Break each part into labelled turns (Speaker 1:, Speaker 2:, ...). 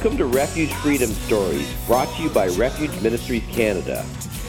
Speaker 1: Welcome to Refuge Freedom Stories, brought to you by Refuge Ministries Canada.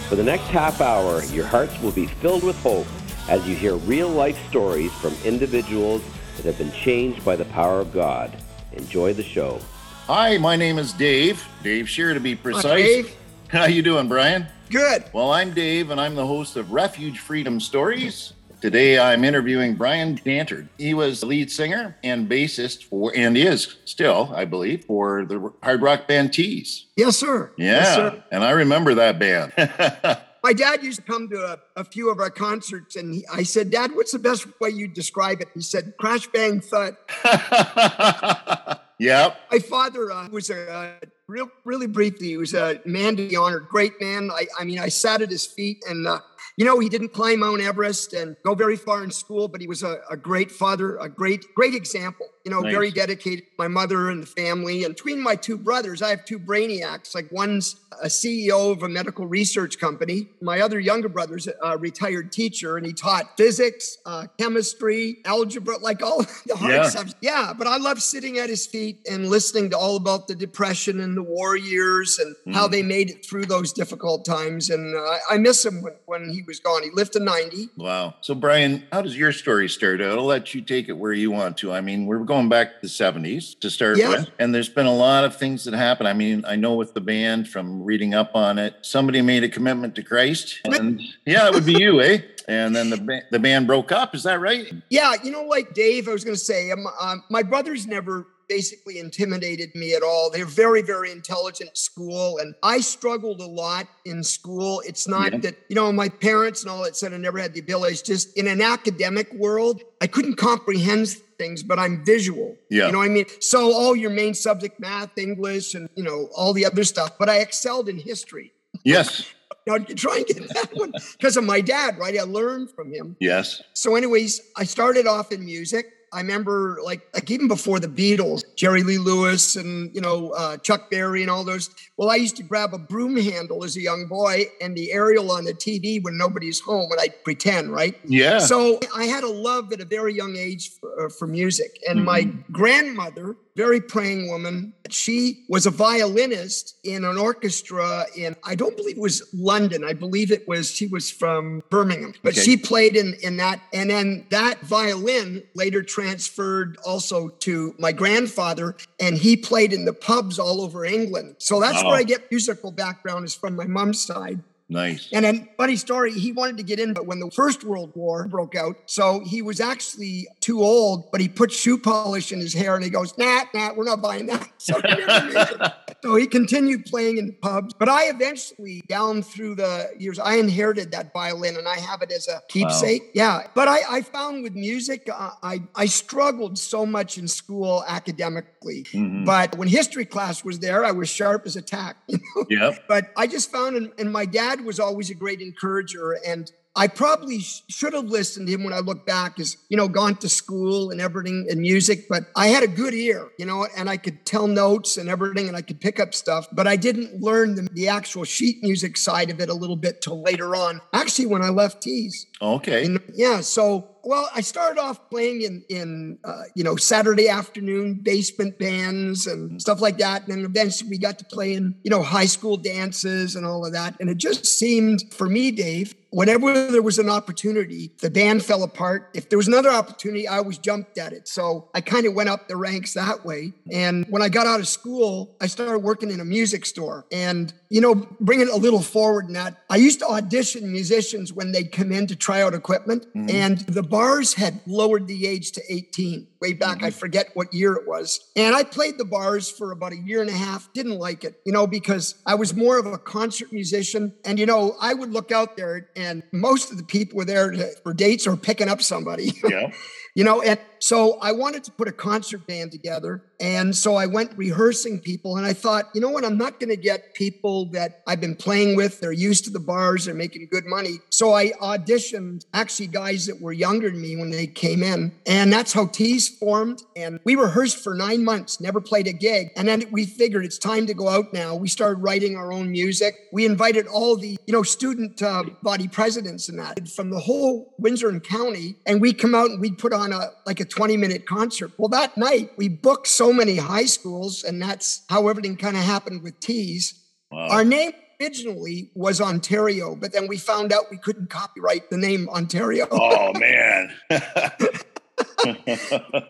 Speaker 1: For the next half hour, your hearts will be filled with hope as you hear real life stories from individuals that have been changed by the power of God. Enjoy the show.
Speaker 2: Hi, my name is Dave. Dave Shear to be precise.
Speaker 3: Hi, Dave.
Speaker 2: How you doing, Brian?
Speaker 3: Good.
Speaker 2: Well, I'm Dave and I'm the host of Refuge Freedom Stories. Today I'm interviewing Brian Danter. He was the lead singer and bassist for, and is still, I believe, for the hard rock band Teaze.
Speaker 3: Yes, sir.
Speaker 2: Yeah.
Speaker 3: Yes, sir.
Speaker 2: And I remember that band.
Speaker 3: My dad used to come to a, a few of our concerts, and he, I said, Dad, what's the best way you describe it? He said, crash, bang, thud.
Speaker 2: yep.
Speaker 3: My father uh, was a uh, real, really briefly, he was a man to be honored, great man. I, I mean, I sat at his feet and uh, you know, he didn't climb Mount Everest and go very far in school, but he was a, a great father, a great, great example. You know,
Speaker 2: Nice.
Speaker 3: very dedicated. My mother and the family, and between my two brothers, I have two brainiacs. Like one's a CEO of a medical research company. My other younger brother's a retired teacher, and he taught physics, uh, chemistry, algebra, like all the hard
Speaker 2: Yeah.
Speaker 3: subjects. Yeah, but I love sitting at his feet and listening to all about the depression and the war years and how
Speaker 2: Mm.
Speaker 3: they made it through those difficult times. And uh, I- I miss him when, when he was gone. He lived to 90.
Speaker 2: Wow. So, Brian, how does your story start out? I'll let you take it where you want to. I mean, we're going back to the 70s to start
Speaker 3: Yeah.
Speaker 2: with, and there's been a lot of things that happen. I mean, I know with the band from reading up on it, somebody made a commitment to Christ, and yeah, it would be you, eh? And then the, ba- the band broke up. Is that right?
Speaker 3: Yeah, you know, like Dave, I was going to say, um, um, my brothers never basically intimidated me at all. They're very, very intelligent at school, and I struggled a lot in school. It's not
Speaker 2: Yeah.
Speaker 3: that, you know, my parents and all that said I never had the ability. It's just in an academic world, I couldn't comprehend things, but I'm visual.
Speaker 2: Yeah.
Speaker 3: You know what I mean? So all your main subject, math, English, and, you know, all the other stuff, but I excelled in history.
Speaker 2: Yes.
Speaker 3: Now, try and get that one because of my dad, right? I learned from him.
Speaker 2: Yes.
Speaker 3: So, anyways, I started off in music. I remember, like, like even before the Beatles, Jerry Lee Lewis and you know uh, Chuck Berry and all those. Well, I used to grab a broom handle as a young boy and the aerial on the TV when nobody's home, and I'd pretend, right?
Speaker 2: Yeah.
Speaker 3: So I had a love at a very young age for, uh, for music. And my grandmother, very praying woman, she was a violinist in an orchestra in, I don't believe it was London. I believe it was, she was from Birmingham, but
Speaker 2: Okay.
Speaker 3: she played in, in that. And then that violin later transferred also to my grandfather, and he played in the pubs all over England. So that's
Speaker 2: Wow.
Speaker 3: where I get musical background is from my mom's side.
Speaker 2: Nice.
Speaker 3: And then, funny story, he wanted to get in, but when the First World War broke out, so he was actually too old, but he put shoe polish in his hair and he goes, nah, nah, we're not buying that. So he, never made it. So he continued playing in pubs. But I eventually, down through the years, I inherited that violin and I have it as a keepsake. Yeah. But I, I found with music, uh, I, I struggled so much in school academically.
Speaker 2: Mhm.
Speaker 3: But when history class was there, I was sharp as a tack. You know?
Speaker 2: Yep.
Speaker 3: but I just found, and my dad was always a great encourager. And I probably sh- should have listened to him when I look back, as you know, gone to school and everything and music. But I had a good ear, you know, and I could tell notes and everything, and I could pick up stuff. But I didn't learn the, the actual sheet music side of it a little bit till later on. Actually, when I left Teaze.
Speaker 2: Okay.
Speaker 3: And yeah, so well, I started off playing in in uh, you know Saturday afternoon basement bands and stuff like that, and then eventually we got to play in you know high school dances and all of that. And it just seemed for me, Dave, whenever there was an opportunity, the band fell apart. If there was another opportunity, I always jumped at it. So I kind of went up the ranks that way. And when I got out of school, I started working in a music store. And you know, bringing it a little forward in that, I used to audition musicians when they'd come in to try out equipment, and the bars had lowered the age to 18 way back. I mm-hmm. forget what year it was. And I played the bars for about a year and a half, didn't like it, you know, because I was more of a concert musician. And, you know, I would look out there, and most of the people were there to, for dates or picking up somebody.
Speaker 2: Yeah.
Speaker 3: you know and so i wanted to put a concert band together and so i went rehearsing people and i thought you know what? I'm not going to get people that i've been playing with they're used to the bars they're making good money. So i auditioned actually guys that were younger than me when they came in and that's how teaze formed and we rehearsed for nine months never played a gig and then we figured it's time to go out now. We started writing our own music. We invited all the you know student uh, body presidents and that from the whole windsor and county and we come out and we'd put on a like a 20 minute concert. Well, that night we booked so many high schools, and that's how everything kind of happened with Teaze. Wow. Our name originally was Ontario, but then we found out we couldn't copyright the name Ontario.
Speaker 2: Oh man.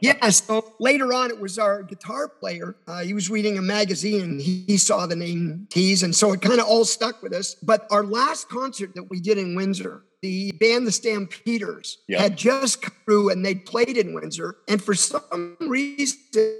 Speaker 3: yeah. So later on, it was our guitar player. Uh, he was reading a magazine and he, he saw the name Teaze. And so it kind of all stuck with us. But our last concert that we did in Windsor, the band The Stampeders yep. had just come through and they'd played in Windsor. And for some reason,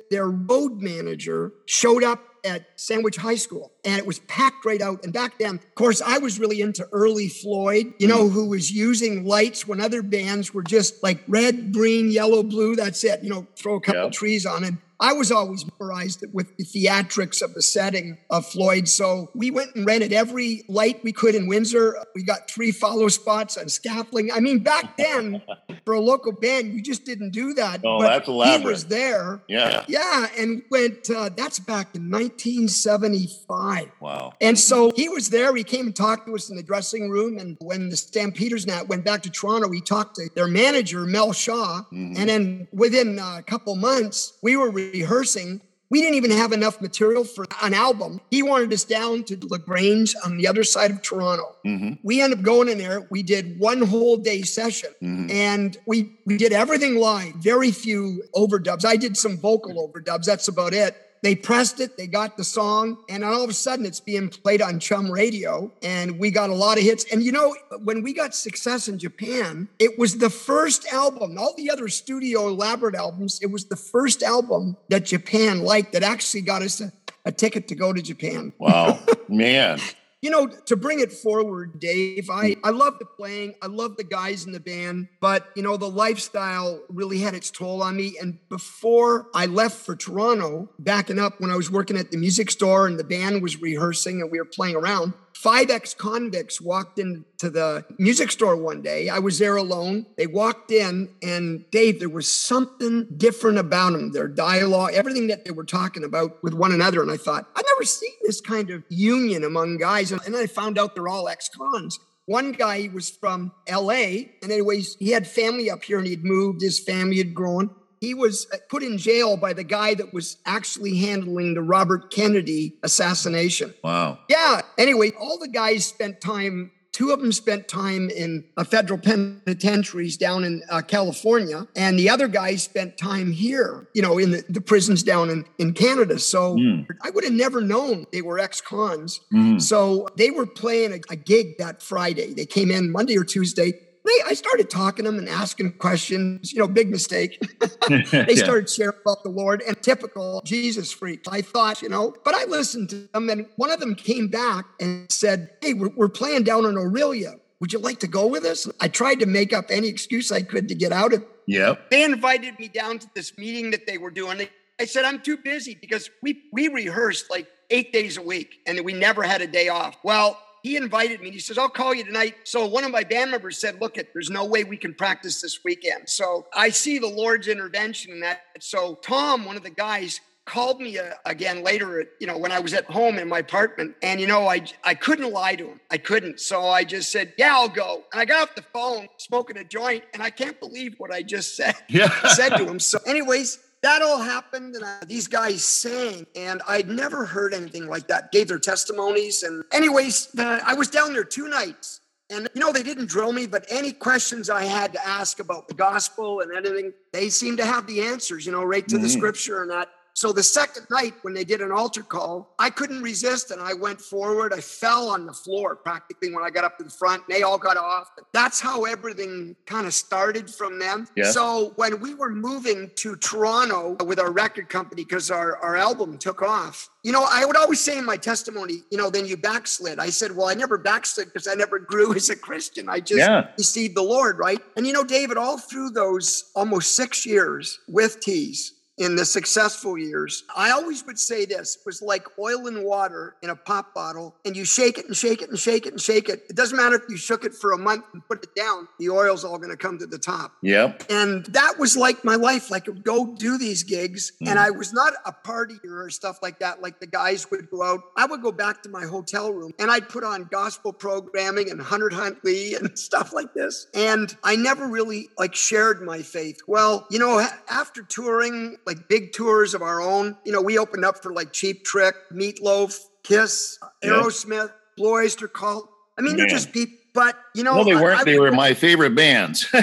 Speaker 3: their road manager showed up at Sandwich High School and it was packed right out. And back then, of course, I was really into early Floyd, you know, who was using lights when other bands were just like red, green, yellow, blue. That's it, you know, throw a couple yep. trees on it. I was always memorized with the theatrics of the setting of Floyd. So we went and rented every light we could in Windsor. We got three follow spots on scaffolding. I mean, back then, for a local band, you just didn't do that.
Speaker 2: Oh, but that's elaborate.
Speaker 3: He was there.
Speaker 2: Yeah.
Speaker 3: Yeah. And went, uh, that's back in 1975.
Speaker 2: Wow.
Speaker 3: And so he was there. He came and talked to us in the dressing room. And when the Stampeders Nat went back to Toronto, he talked to their manager, Mel Shaw. Mm-hmm. And then within a couple months, we were rehearsing. We didn't even have enough material for an album. He wanted us down to LaGrange on the other side of Toronto. Mm-hmm. We ended up going in there. We did one whole day session mm-hmm. and we, we did everything live, very few overdubs. I did some vocal overdubs. That's about it. They pressed it, they got the song, and all of a sudden it's being played on Chum Radio, and we got a lot of hits. And you know, when we got success in Japan, it was the first album, all the other studio elaborate albums, it was the first album that Japan liked that actually got us a, a ticket to go to Japan.
Speaker 2: Wow, man
Speaker 3: you know, to bring it forward, Dave, I, I love the playing. I love the guys in the band, but, you know, the lifestyle really had its toll on me. And before I left for Toronto, backing up when I was working at the music store and the band was rehearsing and we were playing around, five ex convicts walked into the music store one day. I was there alone. They walked in, and Dave, there was something different about them, their dialogue, everything that they were talking about with one another. And I thought, I've never seen this kind of union among guys. And I found out they're all ex cons. One guy was from LA, and anyways, he had family up here and he'd moved, his family had grown he was uh, put in jail by the guy that was actually handling the Robert Kennedy assassination.
Speaker 2: Wow.
Speaker 3: Yeah. Anyway, all the guys spent time Two of them spent time in uh, federal penitentiaries down in uh, California, and the other guys spent time here, you know, in the, the prisons down in, in Canada. So mm. I would have never known they were ex cons. Mm. So they were playing a, a gig that Friday. They came in Monday or Tuesday they, I started talking to them and asking questions, you know, big mistake. they yeah. started sharing about the Lord and typical Jesus freak. I thought, you know, but I listened to them and one of them came back and said, Hey, we're, we're playing down in Orillia. Would you like to go with us? I tried to make up any excuse I could to get out of.
Speaker 2: Yep.
Speaker 3: They invited me down to this meeting that they were doing. I said, I'm too busy because we we rehearsed like eight days a week and we never had a day off. Well, he invited me. And he says, I'll call you tonight. So one of my band members said, Look, it, there's no way we can practice this weekend. So I see the Lord's intervention in that. So Tom, one of the guys, called me uh, again later you know when i was at home in my apartment and you know i i couldn't lie to him i couldn't so i just said yeah i'll go and i got off the phone smoking a joint and i can't believe what i just said yeah. said to him so anyways that all happened and uh, these guys sang and i'd never heard anything like that gave their testimonies and anyways uh, i was down there two nights and you know they didn't drill me but any questions i had to ask about the gospel and anything they seemed to have the answers you know right to mm-hmm. the scripture and that so the second night, when they did an altar call, I couldn't resist and I went forward. I fell on the floor practically when I got up to the front. They all got off. That's how everything kind of started from them. Yeah. So when we were moving to Toronto with our record company, because our, our album took off, you know, I would always say in my testimony, you know, then you backslid. I said, well, I never backslid because I never grew as a Christian. I just yeah. received the Lord, right? And you know, David, all through those almost six years with Teaze, in the successful years, I always would say this was like oil and water in a pop bottle, and you shake it and shake it and shake it and shake it. It doesn't matter if you shook it for a month and put it down, the oil's all going to come to the top.
Speaker 2: Yep.
Speaker 3: And that was like my life. Like, go do these gigs,
Speaker 2: Mm.
Speaker 3: and I was not a partier or stuff like that. Like the guys would go out. I would go back to my hotel room and I'd put on gospel programming and Hunter Huntley and stuff like this. And I never really like shared my faith. Well, you know, after touring like big tours of our own, you know, we opened up for like Cheap Trick, Meatloaf, Kiss. Aerosmith, Blue Oyster Cult. I mean, they're just people. But you know,
Speaker 2: No, they weren't.
Speaker 3: I
Speaker 2: they were my favorite bands.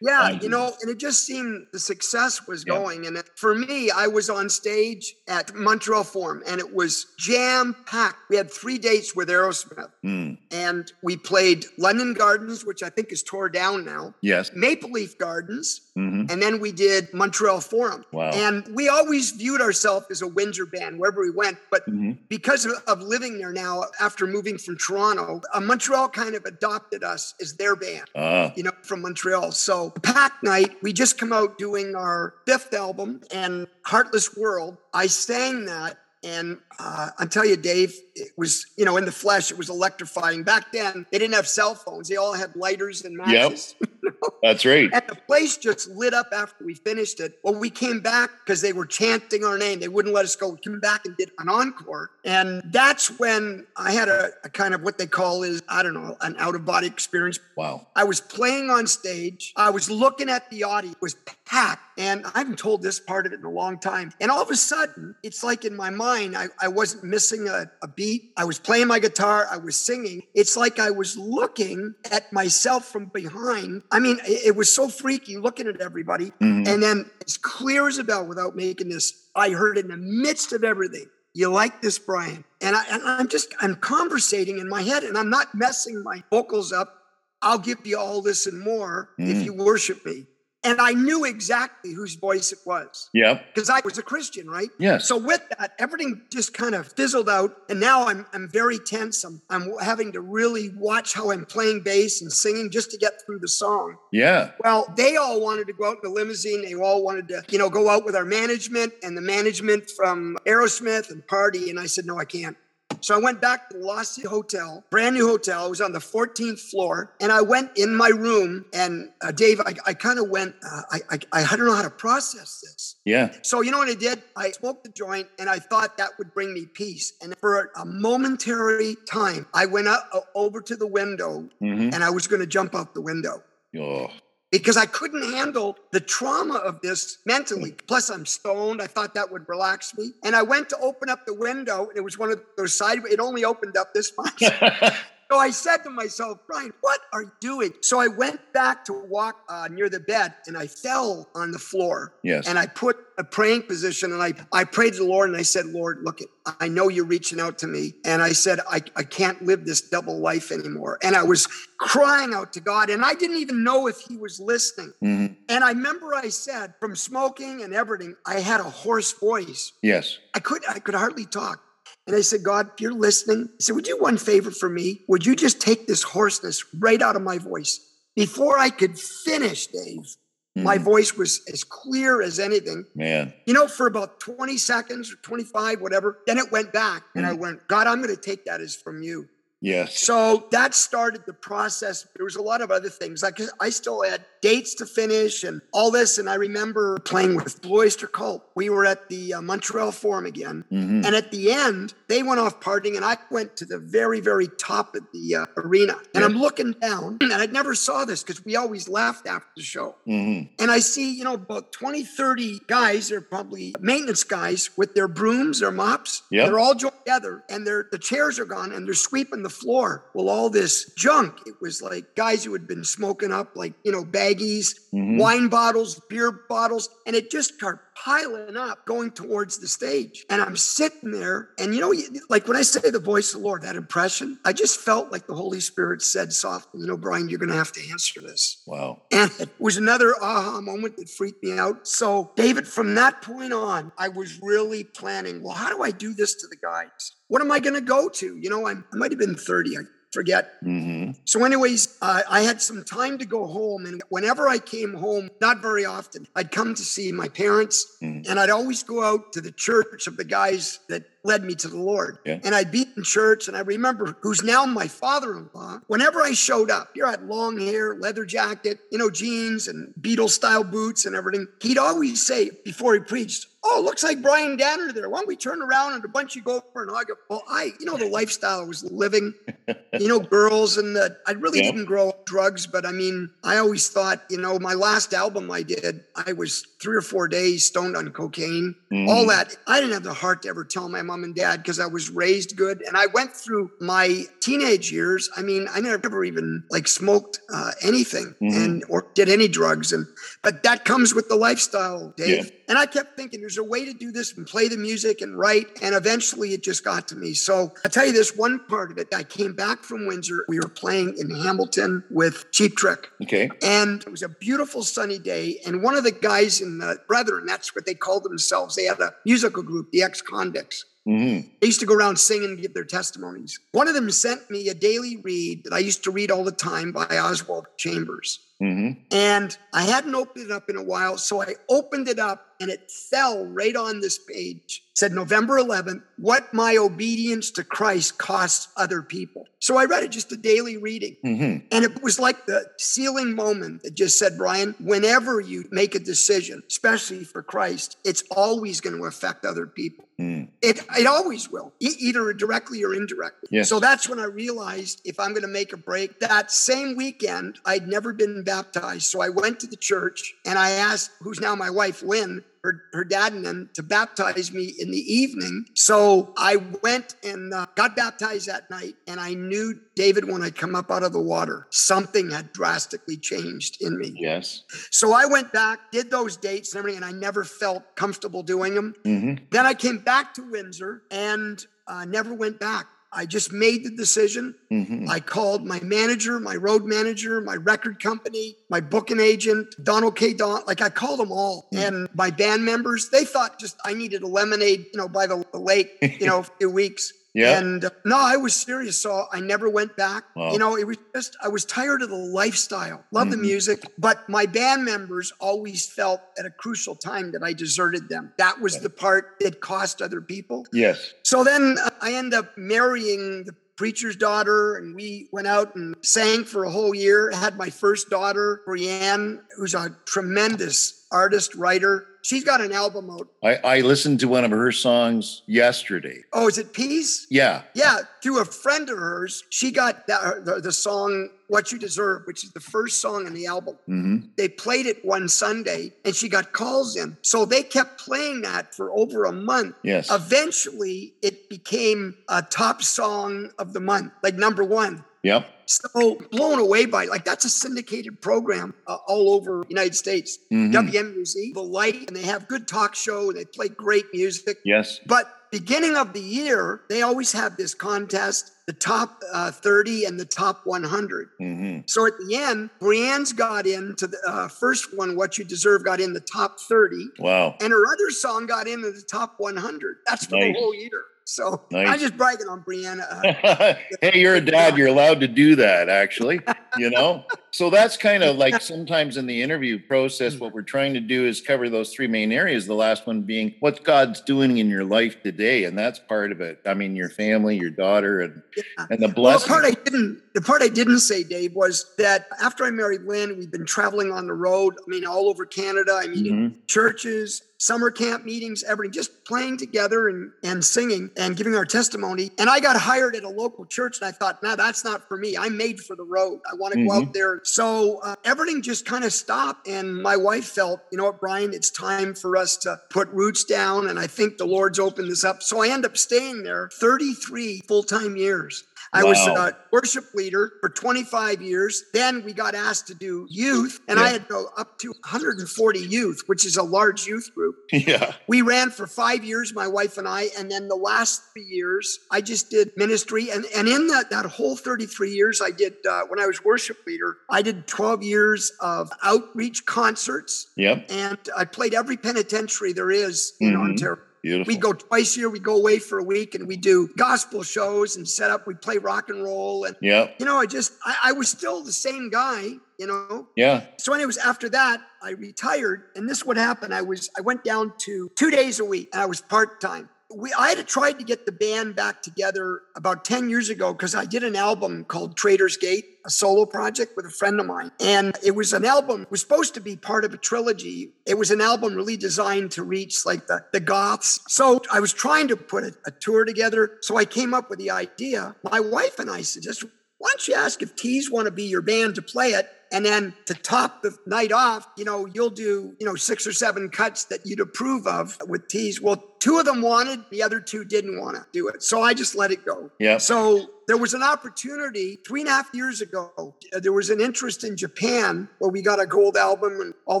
Speaker 3: Yeah, you know, and it just seemed the success was
Speaker 2: Yeah.
Speaker 3: going. And it, for me, I was on stage at Montreal Forum and it was jam packed. We had three dates with Aerosmith
Speaker 2: Mm,
Speaker 3: and we played London Gardens, which I think is tore down now,
Speaker 2: yes.
Speaker 3: Maple Leaf Gardens,
Speaker 2: hmm
Speaker 3: and then we did Montreal Forum.
Speaker 2: Wow.
Speaker 3: And we always viewed ourselves as a Windsor band wherever we went. But
Speaker 2: Mhm.
Speaker 3: because of, of living there now after moving from Toronto, uh, Montreal kind of adopted us as their band
Speaker 2: Ah,
Speaker 3: you know, from Montreal. So Pack Night, we just come out doing our fifth album and Heartless World. I sang that. And uh, I tell you, Dave, it was, you know, in the flesh, it was electrifying. Back then, they didn't have cell phones. They all had lighters and matches.
Speaker 2: that's right.
Speaker 3: And the place just lit up after we finished it. Well, we came back because they were chanting our name. They wouldn't let us go. We came back and did an encore. And that's when I had a, a kind of what they call is, I don't know, an out of body experience.
Speaker 2: Wow.
Speaker 3: I was playing on stage. I was looking at the audience. It was packed. And I haven't told this part of it in a long time. And all of a sudden, it's like in my mind, I, I wasn't missing a, a beat. I was playing my guitar. I was singing. It's like I was looking at myself from behind. I mean, it, it was so freaky looking at everybody.
Speaker 2: Mhm.
Speaker 3: And then, as clear as a bell, without making this, I heard in the midst of everything, you like this, Brian? And, I, and I'm just, I'm conversating in my head and I'm not messing my vocals up. I'll give you all this and more if
Speaker 2: Mm.
Speaker 3: you worship me. And I knew exactly whose voice it was
Speaker 2: Yeah.
Speaker 3: because I was a Christian, right?
Speaker 2: Yeah.
Speaker 3: So with that, everything just kind of fizzled out, and now I'm I'm very tense. I'm I'm having to really watch how I'm playing bass and singing just to get through the song.
Speaker 2: yeah.
Speaker 3: Well, they all wanted to go out in the limousine. They all wanted to, you know, go out with our management and the management from Aerosmith and party. And I said, no, I can't. So I went back to the Lost Hotel, brand new hotel. It was on the 14th floor. And I went in my room. And uh, Dave, I, I kind of went, uh, I, I, I don't know how to process this.
Speaker 2: Yeah.
Speaker 3: So you know what I did? I smoked the joint and I thought that would bring me peace. And for a momentary time, I went up, uh, over to the window
Speaker 2: hmm
Speaker 3: and I was going to jump out the window
Speaker 2: Oh.
Speaker 3: Because I couldn't handle the trauma of this mentally. Plus, I'm stoned. I thought that would relax me. And I went to open up the window, and it was one of those side, it only opened up this much. So I said to myself, Brian, what are you doing? So I went back to walk uh, near the bed and I fell on the floor.
Speaker 2: Yes.
Speaker 3: And I put a praying position and I, I prayed to the Lord and I said, Lord, look, it, I know you're reaching out to me. And I said, I, I can't live this double life anymore. And I was crying out to God and I didn't even know if he was listening.
Speaker 2: hmm
Speaker 3: And I remember I said, from smoking and everything, I had a hoarse voice.
Speaker 2: Yes.
Speaker 3: I could I could hardly talk. And I said, God, if you're listening, I said, would you one favor for me? Would you just take this hoarseness right out of my voice? Before I could finish, Dave, my
Speaker 2: Mhm.
Speaker 3: voice was as clear as anything.
Speaker 2: Man.
Speaker 3: You know, for about 20 seconds or 25, whatever. Then it went back. And I went, God, I'm going to take that as from you.
Speaker 2: Yes.
Speaker 3: So that started the process. There was a lot of other things. Like I still had dates to finish and all this. And I remember playing with Blue Oyster Cult. We were at the uh, Montreal Forum again.
Speaker 2: hmm
Speaker 3: And at the end, they went off partying, and I went to the very, very top of the uh, arena. And I'm looking down, and I never saw this because we always laughed after the show.
Speaker 2: hmm
Speaker 3: And I see, you know, about 20, 30 guys, they're probably maintenance guys with their brooms, their mops.
Speaker 2: Yep.
Speaker 3: They're all joined together and they're, the chairs are gone and they're sweeping the floor. Well, all this junk, it was like guys who had been smoking up, like, you know, baggies,
Speaker 2: Mhm.
Speaker 3: wine bottles, beer bottles, and it just started piling up going towards the stage. And I'm sitting there, and you know, like when I say the voice of the Lord, that impression, I just felt like the Holy Spirit said softly, you know, Brian, you're going to have to answer this.
Speaker 2: Wow.
Speaker 3: And it was another aha moment that freaked me out. So, David, from that point on, I was really planning, well, how do I do this to the guys? What am I going to go to? You know, I'm, I might have been 30. I, forget.
Speaker 2: Mm-hmm.
Speaker 3: So, anyways, uh, I had some time to go home, and whenever I came home, not very often, I'd come to see my parents,
Speaker 2: Mm.
Speaker 3: and I'd always go out to the church of the guys that led me to the Lord.
Speaker 2: Yeah.
Speaker 3: And I'd be in church, and I remember who's now my father-in-law. Whenever I showed up, here I had long hair, leather jacket, you know, jeans and Beatles style boots and everything. He'd always say before he preached, "Oh, looks like Brian Danter there. Why don't we turn around and a bunch of you go for an I go, well, I, you know, the lifestyle I was living, you know, girls and the, I really
Speaker 2: Yeah.
Speaker 3: didn't grow up drugs, but I mean, I always thought, you know, my last album I did, I was three or four days stoned on cocaine,
Speaker 2: Mhm.
Speaker 3: all that. I didn't have the heart to ever tell my mom and dad because I was raised good. And I went through my teenage years. I mean, I never even like smoked uh, anything
Speaker 2: Mhm.
Speaker 3: and or did any drugs. And but that comes with the lifestyle, Dave.
Speaker 2: Yeah.
Speaker 3: And I kept thinking there's a way to do this and play the music and write. And eventually it just got to me. So I'll tell you this one part of it. I came back from Windsor. We were playing in Hamilton with Cheap Trick.
Speaker 2: Okay.
Speaker 3: And it was a beautiful sunny day. And one of the guys in the Brethren, that's what they called themselves, they had a musical group, the Ex Convicts.
Speaker 2: Mm-hmm.
Speaker 3: They used to go around singing and give their testimonies. One of them sent me a daily read that I used to read all the time by Oswald Chambers.
Speaker 2: Mm-hmm.
Speaker 3: And I hadn't opened it up in a while. So I opened it up and it fell right on this page. It said November 11th, what my obedience to Christ costs other people. So I read it just a daily reading.
Speaker 2: Mm-hmm.
Speaker 3: And it was like the sealing moment that just said, Brian, whenever you make a decision, especially for Christ, it's always going to affect other people.
Speaker 2: Mm.
Speaker 3: It, it always will, e- either directly or indirectly.
Speaker 2: Yes.
Speaker 3: So that's when I realized if I'm going to make a break, that same weekend, I'd never been baptized. So I went to the church and I asked, who's now my wife, Lynn, her, her dad and them to baptize me in the evening. So I went and uh, got baptized that night. And I knew, David, when I come up out of the water, something had drastically changed in me.
Speaker 2: Yes.
Speaker 3: So I went back, did those dates and everything, and I never felt comfortable doing them.
Speaker 2: Mm-hmm.
Speaker 3: Then I came back to Windsor and uh, never went back. I just made the decision.
Speaker 2: Mm-hmm.
Speaker 3: I called my manager, my road manager, my record company, my booking agent, Donald K. Don. Like I called them all,
Speaker 2: Mm.
Speaker 3: and my band members. They thought just I needed a lemonade, you know, by the, the lake, you know, a few weeks.
Speaker 2: Yeah.
Speaker 3: And uh, no, I was serious. So I never went back.
Speaker 2: Wow.
Speaker 3: You know, it was just, I was tired of the lifestyle. Love the
Speaker 2: Mhm.
Speaker 3: music, but my band members always felt at a crucial time that I deserted them. That was the part that cost other people.
Speaker 2: Yes.
Speaker 3: So then uh, I end up marrying the preacher's daughter, and we went out and sang for a whole year. Had my first daughter, Brienne, who's a tremendous artist, writer. She's got an album out.
Speaker 2: I, I listened to one of her songs yesterday.
Speaker 3: Oh, is it Peace?
Speaker 2: Yeah.
Speaker 3: Yeah, through a friend of hers, she got that, the, the song "What You Deserve," which is the first song on the album.
Speaker 2: Mm-hmm.
Speaker 3: They played it one Sunday, and she got calls in. So they kept playing that for over a month.
Speaker 2: Yes.
Speaker 3: Eventually, it became a top song of the month, like number one.
Speaker 2: Yep.
Speaker 3: So blown away by like that's a syndicated program uh, all over United States.
Speaker 2: Mhm.
Speaker 3: WMUZ, The Light, and they have good talk show. And they play great music.
Speaker 2: Yes.
Speaker 3: But beginning of the year, they always have this contest, the top uh, 30 and the top 100.
Speaker 2: Mm-hmm.
Speaker 3: So at the end, Brienne's got into the uh, first one, What You Deserve, got in the top 30,
Speaker 2: Wow.
Speaker 3: and her other song got into the top 100. That's for
Speaker 2: Nice.
Speaker 3: the whole year. So
Speaker 2: Nice.
Speaker 3: I'm just bragging on Brienne. Uh,
Speaker 2: hey, you're a dad. You're allowed to do that, actually. You know? So that's kind of like sometimes in the interview process, what we're trying to do is cover those three main areas. The last one being what God's doing in your life today. And that's part of it. I mean, your family, your daughter, and,
Speaker 3: Yeah.
Speaker 2: and the
Speaker 3: well, the part I didn't, the part I didn't say, Dave, was that after I married Lynn, we've been traveling on the road. I mean, all over Canada. I mean,
Speaker 2: Mhm.
Speaker 3: churches, summer camp meetings, everything, just playing together and, and singing and giving our testimony. And I got hired at a local church and I thought, no, that's not for me. I'm made for the road. I want to go out there. So uh, everything just kind of stopped. And my wife felt, you know what, Brian, it's time for us to put roots down. And I think the Lord's opened this up. So I end up staying there 33 full time years. I was a worship leader for 25 years. Then we got asked to do youth, and I had to go up to 140 youth, which is a large youth group.
Speaker 2: yeah.
Speaker 3: We ran for five years, my wife and I, and then the last three years, I just did ministry. And, and in that, that whole 33 years, I did, uh, when I was worship leader, I did 12 years of outreach concerts,
Speaker 2: Yep.
Speaker 3: and I played every penitentiary there is in
Speaker 2: Mhm.
Speaker 3: Ontario.
Speaker 2: Beautiful.
Speaker 3: We go twice a year. We go away for a week and we do gospel shows and set up. We play rock and roll. And,
Speaker 2: yeah.
Speaker 3: you know, I just, I, I was still the same guy, you know?
Speaker 2: Yeah.
Speaker 3: So, anyways, after that, I retired. And this would happen. I was, I went down to two days a week and I was part time we I had tried to get the band back together about 10 years ago because I did an album called Trader's Gate, a solo project with a friend of mine. And it was an album, was supposed to be part of a trilogy. It was an album really designed to reach like the, the goths. So I was trying to put a, a tour together. So I came up with the idea. My wife and I suggested, why don't you ask if Teaze want to be your band to play it? And then to top the night off, you know, you'll do, you know, six or seven cuts that you'd approve of with Teaze. Well, two of them wanted, the other two didn't want to do it. So I just let it go.
Speaker 2: Yeah.
Speaker 3: So there was an opportunity three and a half years ago. There was an interest in Japan where we got a gold album and all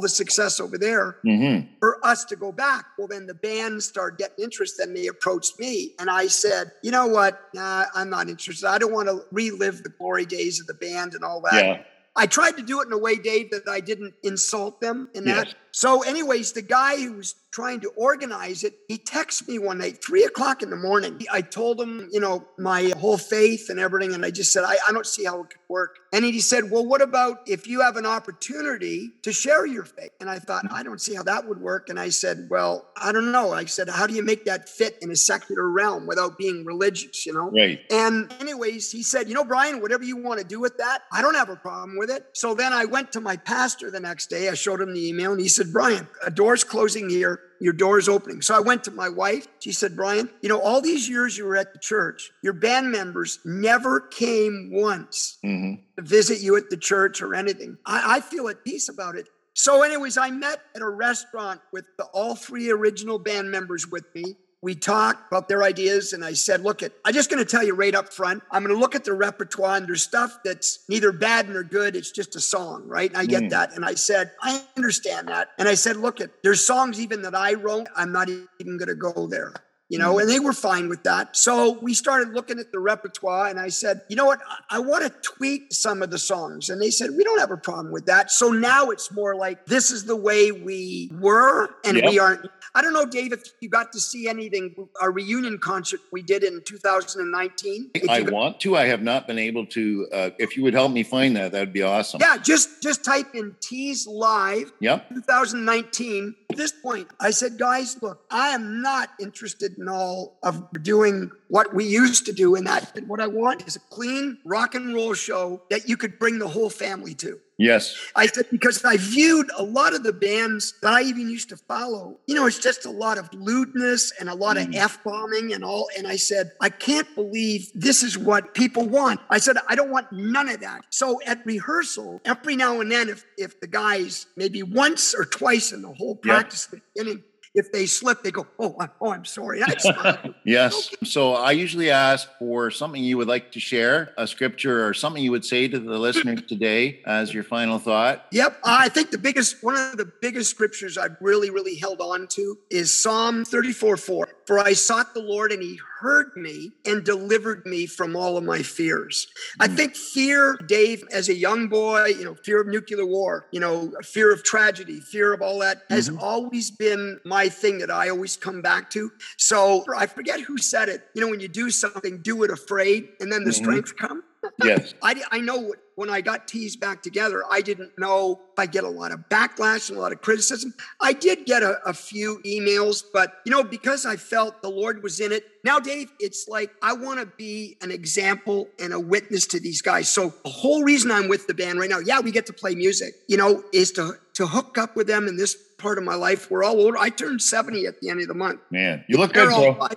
Speaker 3: the success over there
Speaker 2: mm-hmm.
Speaker 3: for us to go back. Well, then the band started getting interest and they approached me. And I said, you know what? Nah, I'm not interested. I don't want to relive the glory days of the band and all that.
Speaker 2: Yeah.
Speaker 3: I tried to do it in a way, Dave, that I didn't insult them in that. So, anyways, the guy who was trying to organize it, he texted me one night, three o'clock in the morning. I told him, you know, my whole faith and everything. And I just said, I, I don't see how it could work. And he said, Well, what about if you have an opportunity to share your faith? And I thought, I don't see how that would work. And I said, Well, I don't know. I said, How do you make that fit in a secular realm without being religious, you know?
Speaker 2: Right.
Speaker 3: And, anyways, he said, You know, Brian, whatever you want to do with that, I don't have a problem with it. So then I went to my pastor the next day. I showed him the email and he said, Brian, a door's closing here. Your door is opening. So I went to my wife. She said, Brian, you know, all these years you were at the church, your band members never came once
Speaker 2: Mm-hmm.
Speaker 3: to visit you at the church or anything. I, I feel at peace about it. So, anyways, I met at a restaurant with the, all three original band members with me. We talked about their ideas, and I said, Look, it, I'm just going to tell you right up front. I'm going to look at the repertoire, and there's stuff that's neither bad nor good. It's just a song, right? And I get
Speaker 2: Mm.
Speaker 3: that. And I said, I understand that. And I said, Look, it, there's songs even that I wrote. I'm not even going to go there you know, and they were fine with that. So we started looking at the repertoire, and I said, you know what, I, I want to tweak some of the songs. And they said, we don't have a problem with that. So now it's more like this is the way we were, and
Speaker 2: Yep.
Speaker 3: we aren't. I don't know, Dave, if you got to see anything, our reunion concert we did in 2019. If
Speaker 2: I
Speaker 3: got-
Speaker 2: want to. I have not been able to. Uh, if you would help me find that, that'd be awesome.
Speaker 3: yeah, just just type in Teaze Live
Speaker 2: Yep.
Speaker 3: 2019. At this point, I said, guys, look, I am not interested in all of doing what we used to do in that. What I want is a clean rock and roll show that you could bring the whole family to.
Speaker 2: Yes.
Speaker 3: I said, because I viewed a lot of the bands that I even used to follow, you know, it's just a lot of lewdness and a lot of
Speaker 2: Mm.
Speaker 3: F bombing and all. And I said, I can't believe this is what people want. I said, I don't want none of that. So at rehearsal, every now and then, if, if the guys maybe once or twice in the whole practice, the beginning, if they slip, they go, Oh, I'm, oh, I'm sorry. I.
Speaker 2: Yes. So I usually ask for something you would like to share, a scripture or something you would say to the listeners today as your final thought.
Speaker 3: Yep. I think the biggest, one of the biggest scriptures I've really, really held on to is Psalm 34 4. For I sought the Lord and he heard me and delivered me from all of my fears. I think fear, Dave, as a young boy, you know, fear of nuclear war, you know, fear of tragedy, fear of all that has
Speaker 2: Mhm.
Speaker 3: always been my thing that I always come back to. So I forget who said it. You know, when you do something, do it afraid and then the
Speaker 2: Mhm.
Speaker 3: strength comes.
Speaker 2: Yes.
Speaker 3: I, I know when I got teased back together, I didn't know if I get a lot of backlash and a lot of criticism. I did get a, a few emails, but you know, because I felt the Lord was in it. Now, Dave, it's like I want to be an example and a witness to these guys. So the whole reason I'm with the band right now, yeah, we get to play music, you know, is to to hook up with them in this part of my life. We're all older. I turned 70 at the end of the month.
Speaker 2: Man, you look good,
Speaker 3: They're
Speaker 2: bro.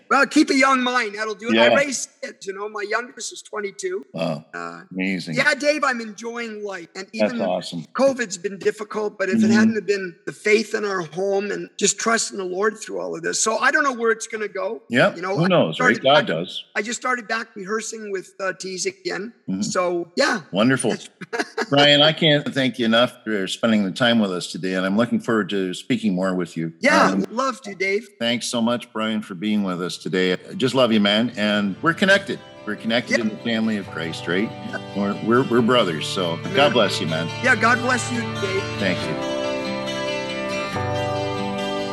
Speaker 3: well, keep a young mind. That'll do it.
Speaker 2: Yeah.
Speaker 3: I raised kids, you know. My youngest is 22.
Speaker 2: Wow.
Speaker 3: Uh,
Speaker 2: Amazing.
Speaker 3: yeah, Dave, I'm enjoying life. And
Speaker 2: That's
Speaker 3: even
Speaker 2: awesome.
Speaker 3: COVID's been difficult, but if
Speaker 2: Mhm.
Speaker 3: it hadn't been the faith in our home and just trusting the Lord through all of this. So I don't know where it's going to go.
Speaker 2: Yeah.
Speaker 3: You know,
Speaker 2: Who
Speaker 3: I
Speaker 2: knows, right?
Speaker 3: started-
Speaker 2: God does.
Speaker 3: I just started back rehearsing with uh, Teaze again.
Speaker 2: Mhm.
Speaker 3: So yeah,
Speaker 2: Wonderful. Brian, I can't thank you enough for spending the time with us today, and I'm looking forward to speaking more with you.
Speaker 3: yeah,
Speaker 2: Um,
Speaker 3: love to, Dave.
Speaker 2: thanks so much, Brian, for being with us today. I just love you, man. And we're connected. We're connected
Speaker 3: Yeah.
Speaker 2: in the family of Christ, right? We're, we're, we're brothers. So God bless you, man.
Speaker 3: Yeah, God bless you, Dave.
Speaker 2: Thank you.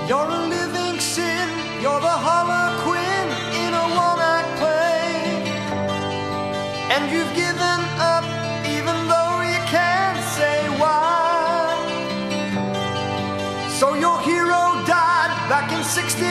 Speaker 4: You're a living sin.
Speaker 3: You're the harlequin in a one act play. And you've given up even though you can't say why. So your hero died back in 69.